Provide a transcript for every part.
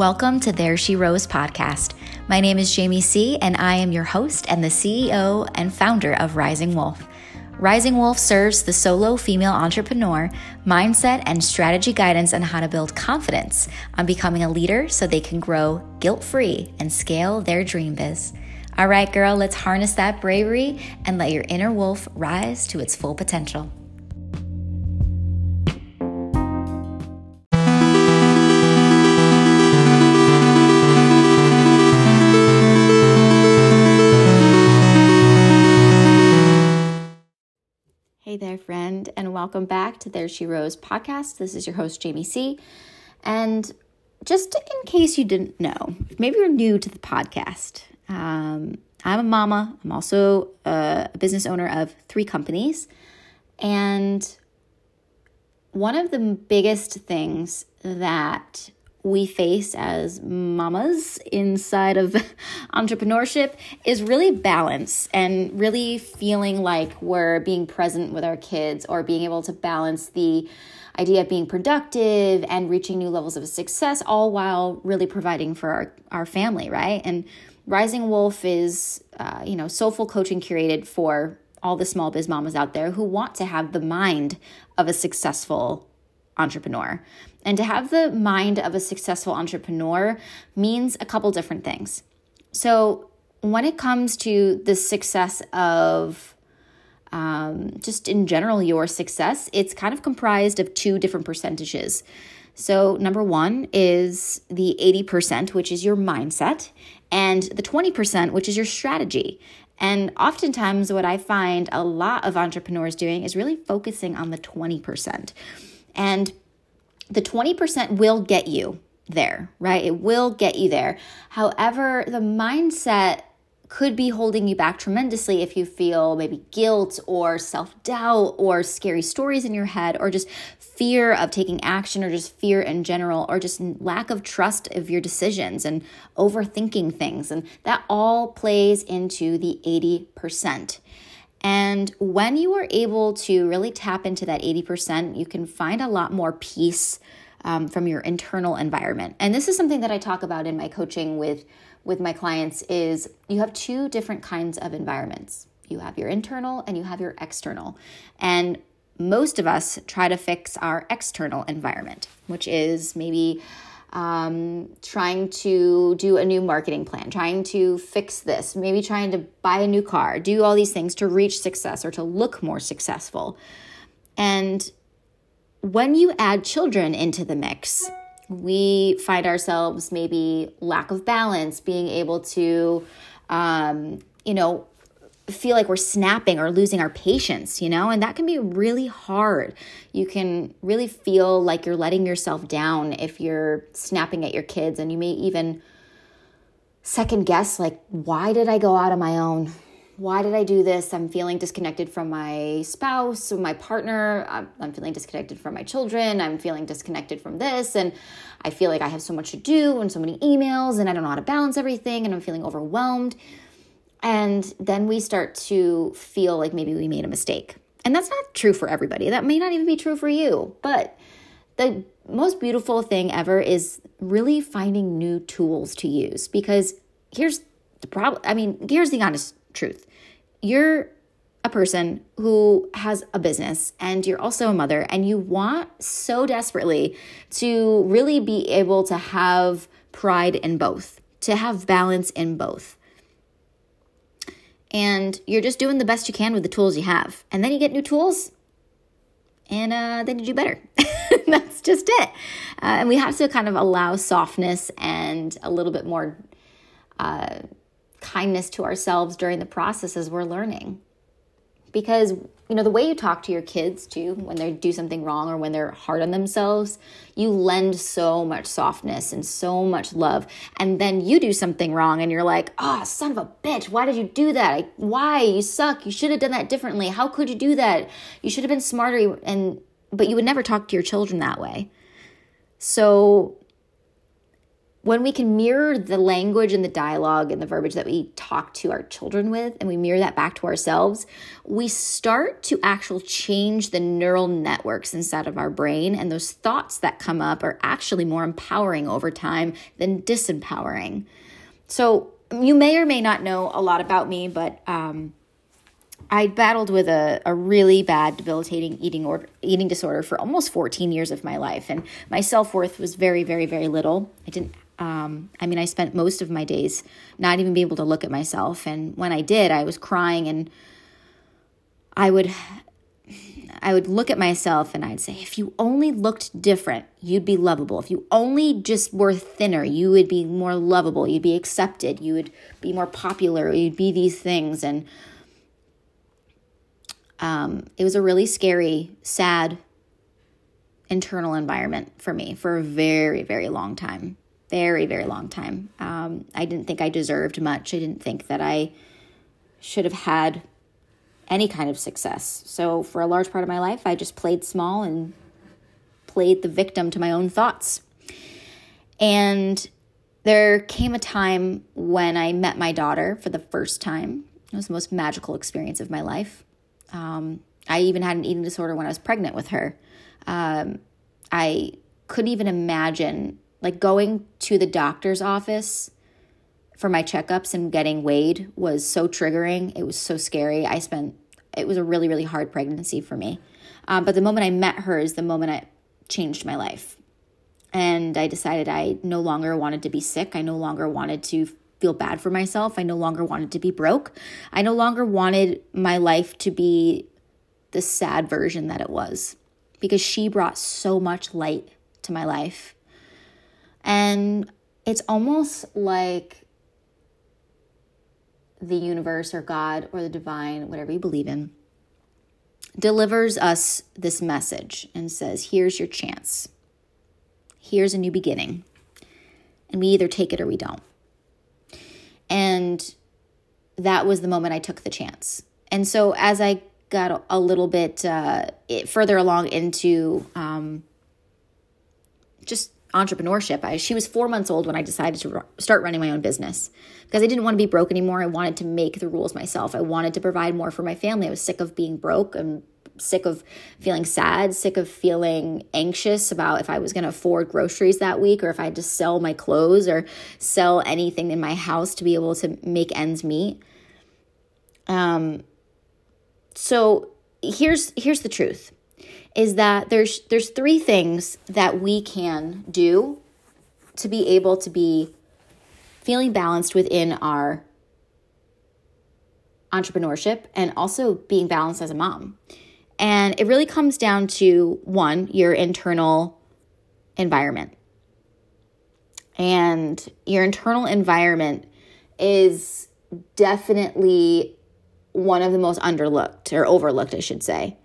Welcome to There She Rose podcast. My name is Jamie C., and I am your host and the CEO and founder of Rising Wolf. Rising Wolf serves the solo female entrepreneur mindset and strategy guidance on how to build confidence on becoming a leader so they can grow guilt free and scale their dream biz. All right, girl, let's harness that bravery and let your inner wolf rise to its full potential. Welcome back to There She Rose podcast. This is your host, Jamie C. And just in case you didn't know, maybe you're new to the podcast, um, I'm a mama. I'm also a business owner of three companies. And one of the biggest things that we face as mamas inside of entrepreneurship is really balance and really feeling like we're being present with our kids or being able to balance the idea of being productive and reaching new levels of success all while really providing for our, our family right? And rising wolf is uh, you know soulful coaching curated for all the small biz mamas out there who want to have the mind of a successful entrepreneur and to have the mind of a successful entrepreneur means a couple different things. So, when it comes to the success of um, just in general your success, it's kind of comprised of two different percentages. So, number one is the 80%, which is your mindset, and the 20%, which is your strategy. And oftentimes, what I find a lot of entrepreneurs doing is really focusing on the 20%. And the 20% will get you there, right? It will get you there. However, the mindset could be holding you back tremendously if you feel maybe guilt or self doubt or scary stories in your head or just fear of taking action or just fear in general or just lack of trust of your decisions and overthinking things. And that all plays into the 80%. And when you are able to really tap into that 80%, you can find a lot more peace um, from your internal environment. And this is something that I talk about in my coaching with, with my clients is you have two different kinds of environments. You have your internal and you have your external. And most of us try to fix our external environment, which is maybe um, trying to do a new marketing plan, trying to fix this, maybe trying to buy a new car, do all these things to reach success or to look more successful. And when you add children into the mix, we find ourselves maybe lack of balance, being able to, um, you know, feel like we're snapping or losing our patience, you know, and that can be really hard. You can really feel like you're letting yourself down if you're snapping at your kids, and you may even second guess, like, why did I go out on my own? Why did I do this? I'm feeling disconnected from my spouse my partner. I'm, I'm feeling disconnected from my children. I'm feeling disconnected from this. And I feel like I have so much to do and so many emails, and I don't know how to balance everything, and I'm feeling overwhelmed and then we start to feel like maybe we made a mistake. And that's not true for everybody. That may not even be true for you. But the most beautiful thing ever is really finding new tools to use because here's the problem. I mean, here's the honest truth. You're a person who has a business and you're also a mother and you want so desperately to really be able to have pride in both, to have balance in both and you're just doing the best you can with the tools you have. And then you get new tools, and uh, then you do better. That's just it. Uh, and we have to kind of allow softness and a little bit more uh, kindness to ourselves during the process as we're learning because you know the way you talk to your kids too when they do something wrong or when they're hard on themselves you lend so much softness and so much love. And then you do something wrong and you're like oh son of a bitch why did you do that? Why? You suck. You should have done that differently. How could you do that? You should have been smarter and but you would never talk to your children that way. So when we can mirror the language and the dialogue and the verbiage that we talk to our children with and we mirror that back to ourselves, we start to actually change the neural networks inside of our brain. And those thoughts that come up are actually more empowering over time than disempowering. So, you may or may not know a lot about me, but um, I battled with a, a really bad, debilitating eating eating disorder for almost 14 years of my life, and my self worth was very, very, very little. I didn't um, I mean, I spent most of my days not even being able to look at myself. And when I did, I was crying and I would. I would look at myself and I'd say, if you only looked different, you'd be lovable. If you only just were thinner, you would be more lovable. You'd be accepted. You would be more popular. You'd be these things. And um, it was a really scary, sad internal environment for me for a very, very long time very, very long time. Um, I didn't think I deserved much. I didn't think that I should have had any kind of success. So, for a large part of my life, I just played small and played the victim to my own thoughts. And there came a time when I met my daughter for the first time. It was the most magical experience of my life. Um, I even had an eating disorder when I was pregnant with her. Um, I couldn't even imagine like going to the doctor's office for my checkups and getting weighed was so triggering. It was so scary. I spent, it was a really, really hard pregnancy for me. Um, but the moment I met her is the moment I changed my life. And I decided I no longer wanted to be sick. I no longer wanted to feel bad for myself. I no longer wanted to be broke. I no longer wanted my life to be the sad version that it was because she brought so much light to my life and it's almost like the universe or God or the divine, whatever you believe in, delivers us this message and says, Here's your chance. Here's a new beginning. And we either take it or we don't. And that was the moment I took the chance. And so as I got a little bit uh, further along into um, just entrepreneurship. I, she was four months old when I decided to start running my own business because I didn't want to be broke anymore. I wanted to make the rules myself. I wanted to provide more for my family. I was sick of being broke and sick of feeling sad, sick of feeling anxious about if I was going to afford groceries that week or if I had to sell my clothes or sell anything in my house to be able to make ends meet. Um, so here's here's the truth is that there's there's three things that we can do to be able to be feeling balanced within our entrepreneurship and also being balanced as a mom. And it really comes down to one, your internal environment. And your internal environment is definitely one of the most underlooked or overlooked, I should say.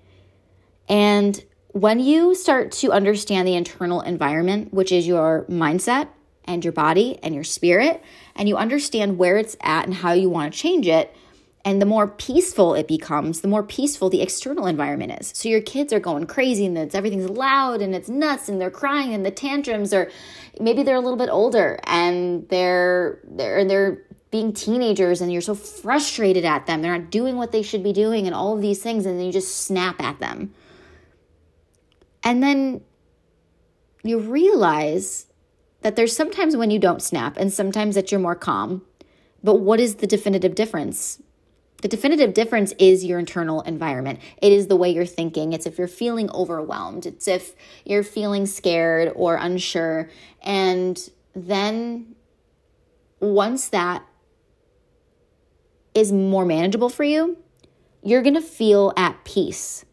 And when you start to understand the internal environment, which is your mindset and your body and your spirit, and you understand where it's at and how you want to change it, and the more peaceful it becomes, the more peaceful the external environment is. So your kids are going crazy and it's everything's loud and it's nuts and they're crying and the tantrums are maybe they're a little bit older and they're they're they're being teenagers and you're so frustrated at them. They're not doing what they should be doing and all of these things and then you just snap at them. And then you realize that there's sometimes when you don't snap and sometimes that you're more calm. But what is the definitive difference? The definitive difference is your internal environment. It is the way you're thinking. It's if you're feeling overwhelmed. It's if you're feeling scared or unsure. And then once that is more manageable for you, you're going to feel at peace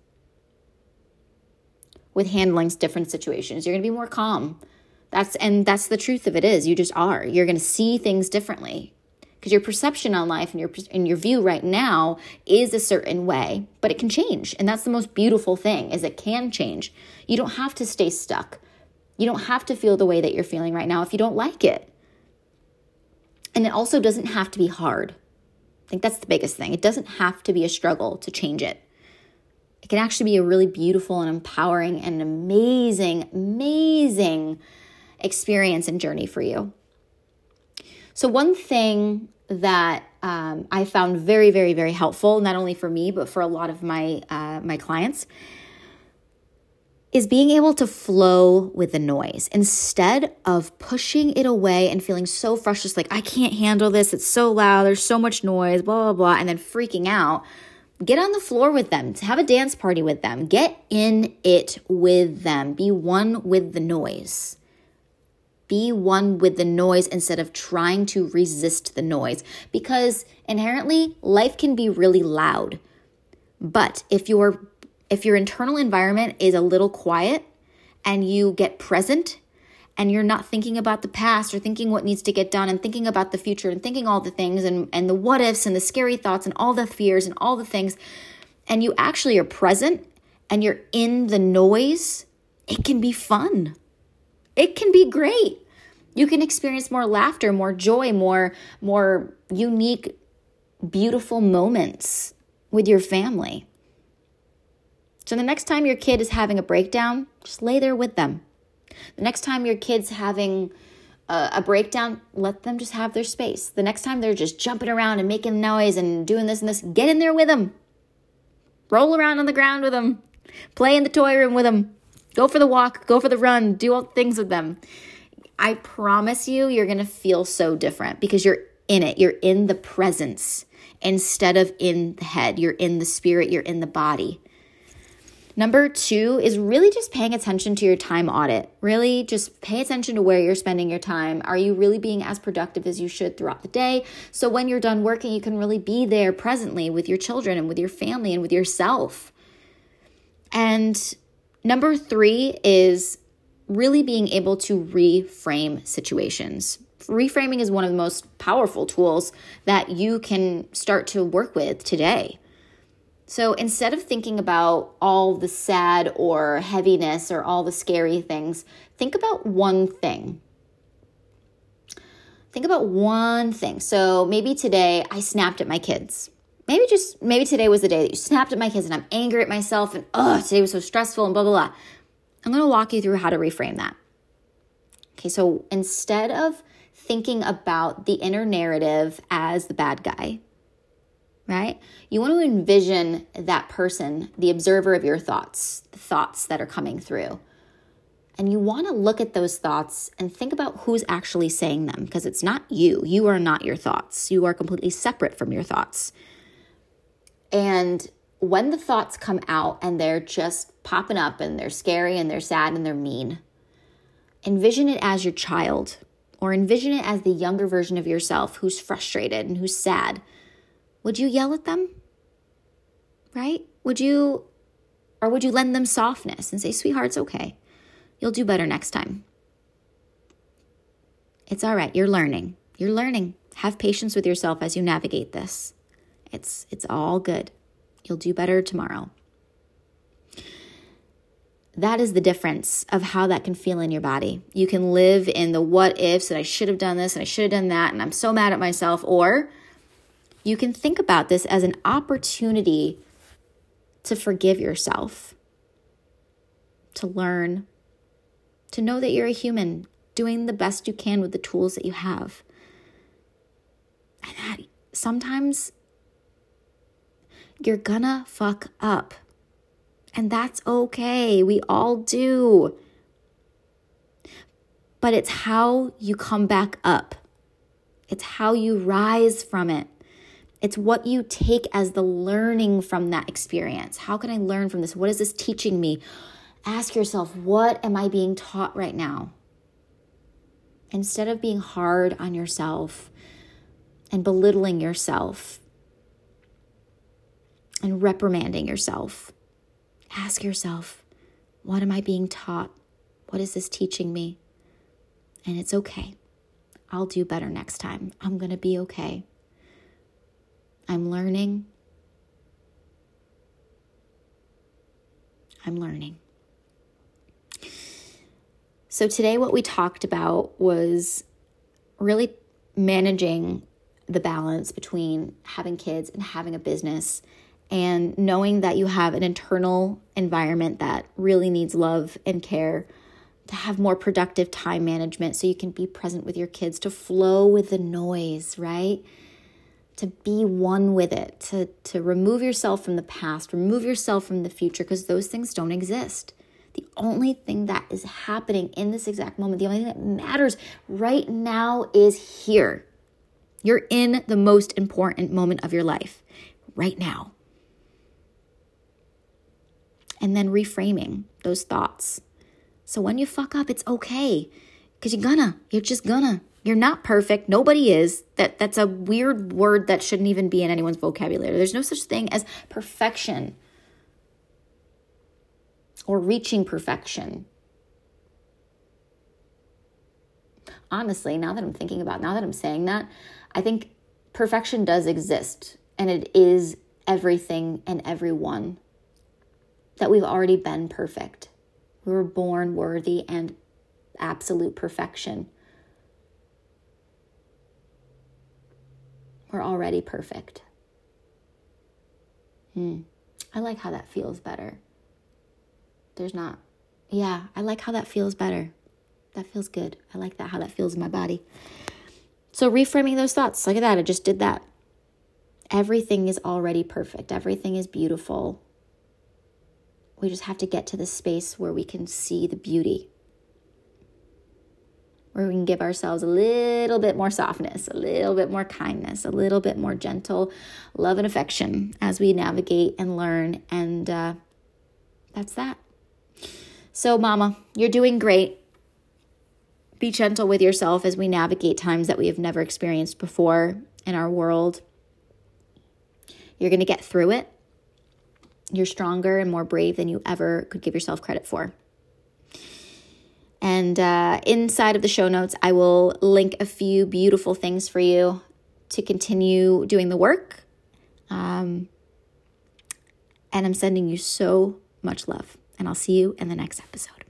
with handling different situations. You're going to be more calm. That's and that's the truth of it is you just are. You're going to see things differently because your perception on life and your and your view right now is a certain way, but it can change. And that's the most beautiful thing is it can change. You don't have to stay stuck. You don't have to feel the way that you're feeling right now if you don't like it. And it also doesn't have to be hard. I think that's the biggest thing. It doesn't have to be a struggle to change it it can actually be a really beautiful and empowering and amazing, amazing experience and journey for you. So, one thing that um, I found very, very, very helpful, not only for me, but for a lot of my, uh, my clients, is being able to flow with the noise instead of pushing it away and feeling so frustrated, like, I can't handle this. It's so loud. There's so much noise, blah, blah, blah, and then freaking out. Get on the floor with them, to have a dance party with them, get in it with them, be one with the noise. Be one with the noise instead of trying to resist the noise because inherently life can be really loud. But if you're if your internal environment is a little quiet and you get present and you're not thinking about the past or thinking what needs to get done and thinking about the future and thinking all the things and, and the what ifs and the scary thoughts and all the fears and all the things, and you actually are present and you're in the noise, it can be fun. It can be great. You can experience more laughter, more joy, more more unique beautiful moments with your family. So the next time your kid is having a breakdown, just lay there with them. The next time your kid's having a, a, breakdown, let them just have their space. The next time they're just jumping around and making noise and doing this and this, get in there with them. Roll around on the ground with them. Play in the toy room with them. Go for the walk, go for the run, do all things with them. I promise you, you're going to feel so different because you're in it. You're in the presence instead of in the head. You're in the spirit, you're in the body. Number two is really just paying attention to your time audit. Really just pay attention to where you're spending your time. Are you really being as productive as you should throughout the day? So when you're done working, you can really be there presently with your children and with your family and with yourself. And number three is really being able to reframe situations. Reframing is one of the most powerful tools that you can start to work with today. So instead of thinking about all the sad or heaviness or all the scary things, think about one thing. Think about one thing. So maybe today I snapped at my kids. Maybe just, maybe today was the day that you snapped at my kids and I'm angry at myself and, oh, today was so stressful and blah, blah, blah. I'm going to walk you through how to reframe that. Okay, so instead of thinking about the inner narrative as the bad guy, right? You want to envision that person, the observer of your thoughts, the thoughts that are coming through. And you want to look at those thoughts and think about who's actually saying them because it's not you. You are not your thoughts. You are completely separate from your thoughts. And when the thoughts come out and they're just popping up and they're scary and they're sad and they're mean, envision it as your child or envision it as the younger version of yourself who's frustrated and who's sad would you yell at them? Right? Would you, or would you lend them softness and say, sweetheart, it's okay. You'll do better next time. It's all right. You're learning. You're learning. Have patience with yourself as you navigate this. It's, it's all good. You'll do better tomorrow. That is the difference of how that can feel in your body. You can live in the what ifs and I should have done this and I should have done that and I'm so mad at myself, or you can think about this as an opportunity to forgive yourself, to learn, to know that you're a human doing the best you can with the tools that you have. And that sometimes you're gonna fuck up. And that's okay. We all do. But it's how you come back up, it's how you rise from it. It's what you take as the learning from that experience. How can I learn from this? What is this teaching me? Ask yourself, what am I being taught right now? Instead of being hard on yourself and belittling yourself and reprimanding yourself, ask yourself, what am I being taught? What is this teaching me? And it's okay. I'll do better next time. I'm going to be okay. I'm learning. I'm learning. So, today, what we talked about was really managing the balance between having kids and having a business and knowing that you have an internal environment that really needs love and care to have more productive time management so you can be present with your kids, to flow with the noise, right? To be one with it, to, to remove yourself from the past, remove yourself from the future, because those things don't exist. The only thing that is happening in this exact moment, the only thing that matters right now is here. You're in the most important moment of your life right now. And then reframing those thoughts so when you fuck up, it's okay. Cause you're gonna. You're just gonna. You're not perfect. Nobody is. That that's a weird word that shouldn't even be in anyone's vocabulary. There's no such thing as perfection or reaching perfection. Honestly, now that I'm thinking about, now that I'm saying that, I think perfection does exist and it is everything and everyone that we've already been perfect. We were born worthy and absolute perfection. We're already perfect. Hmm. I like how that feels better. There's not, yeah, I like how that feels better. That feels good. I like that, how that feels in my body. So, reframing those thoughts, look at that. I just did that. Everything is already perfect, everything is beautiful. We just have to get to the space where we can see the beauty, where we can give ourselves a little bit more softness, a little bit more kindness, a little bit more gentle love and affection as we navigate and learn. And uh, that's that. So, Mama, you're doing great. Be gentle with yourself as we navigate times that we have never experienced before in our world. You're going to get through it. You're stronger and more brave than you ever could give yourself credit for. And uh, inside of the show notes, I will link a few beautiful things for you to continue doing the work. Um, and I'm sending you so much love. And I'll see you in the next episode.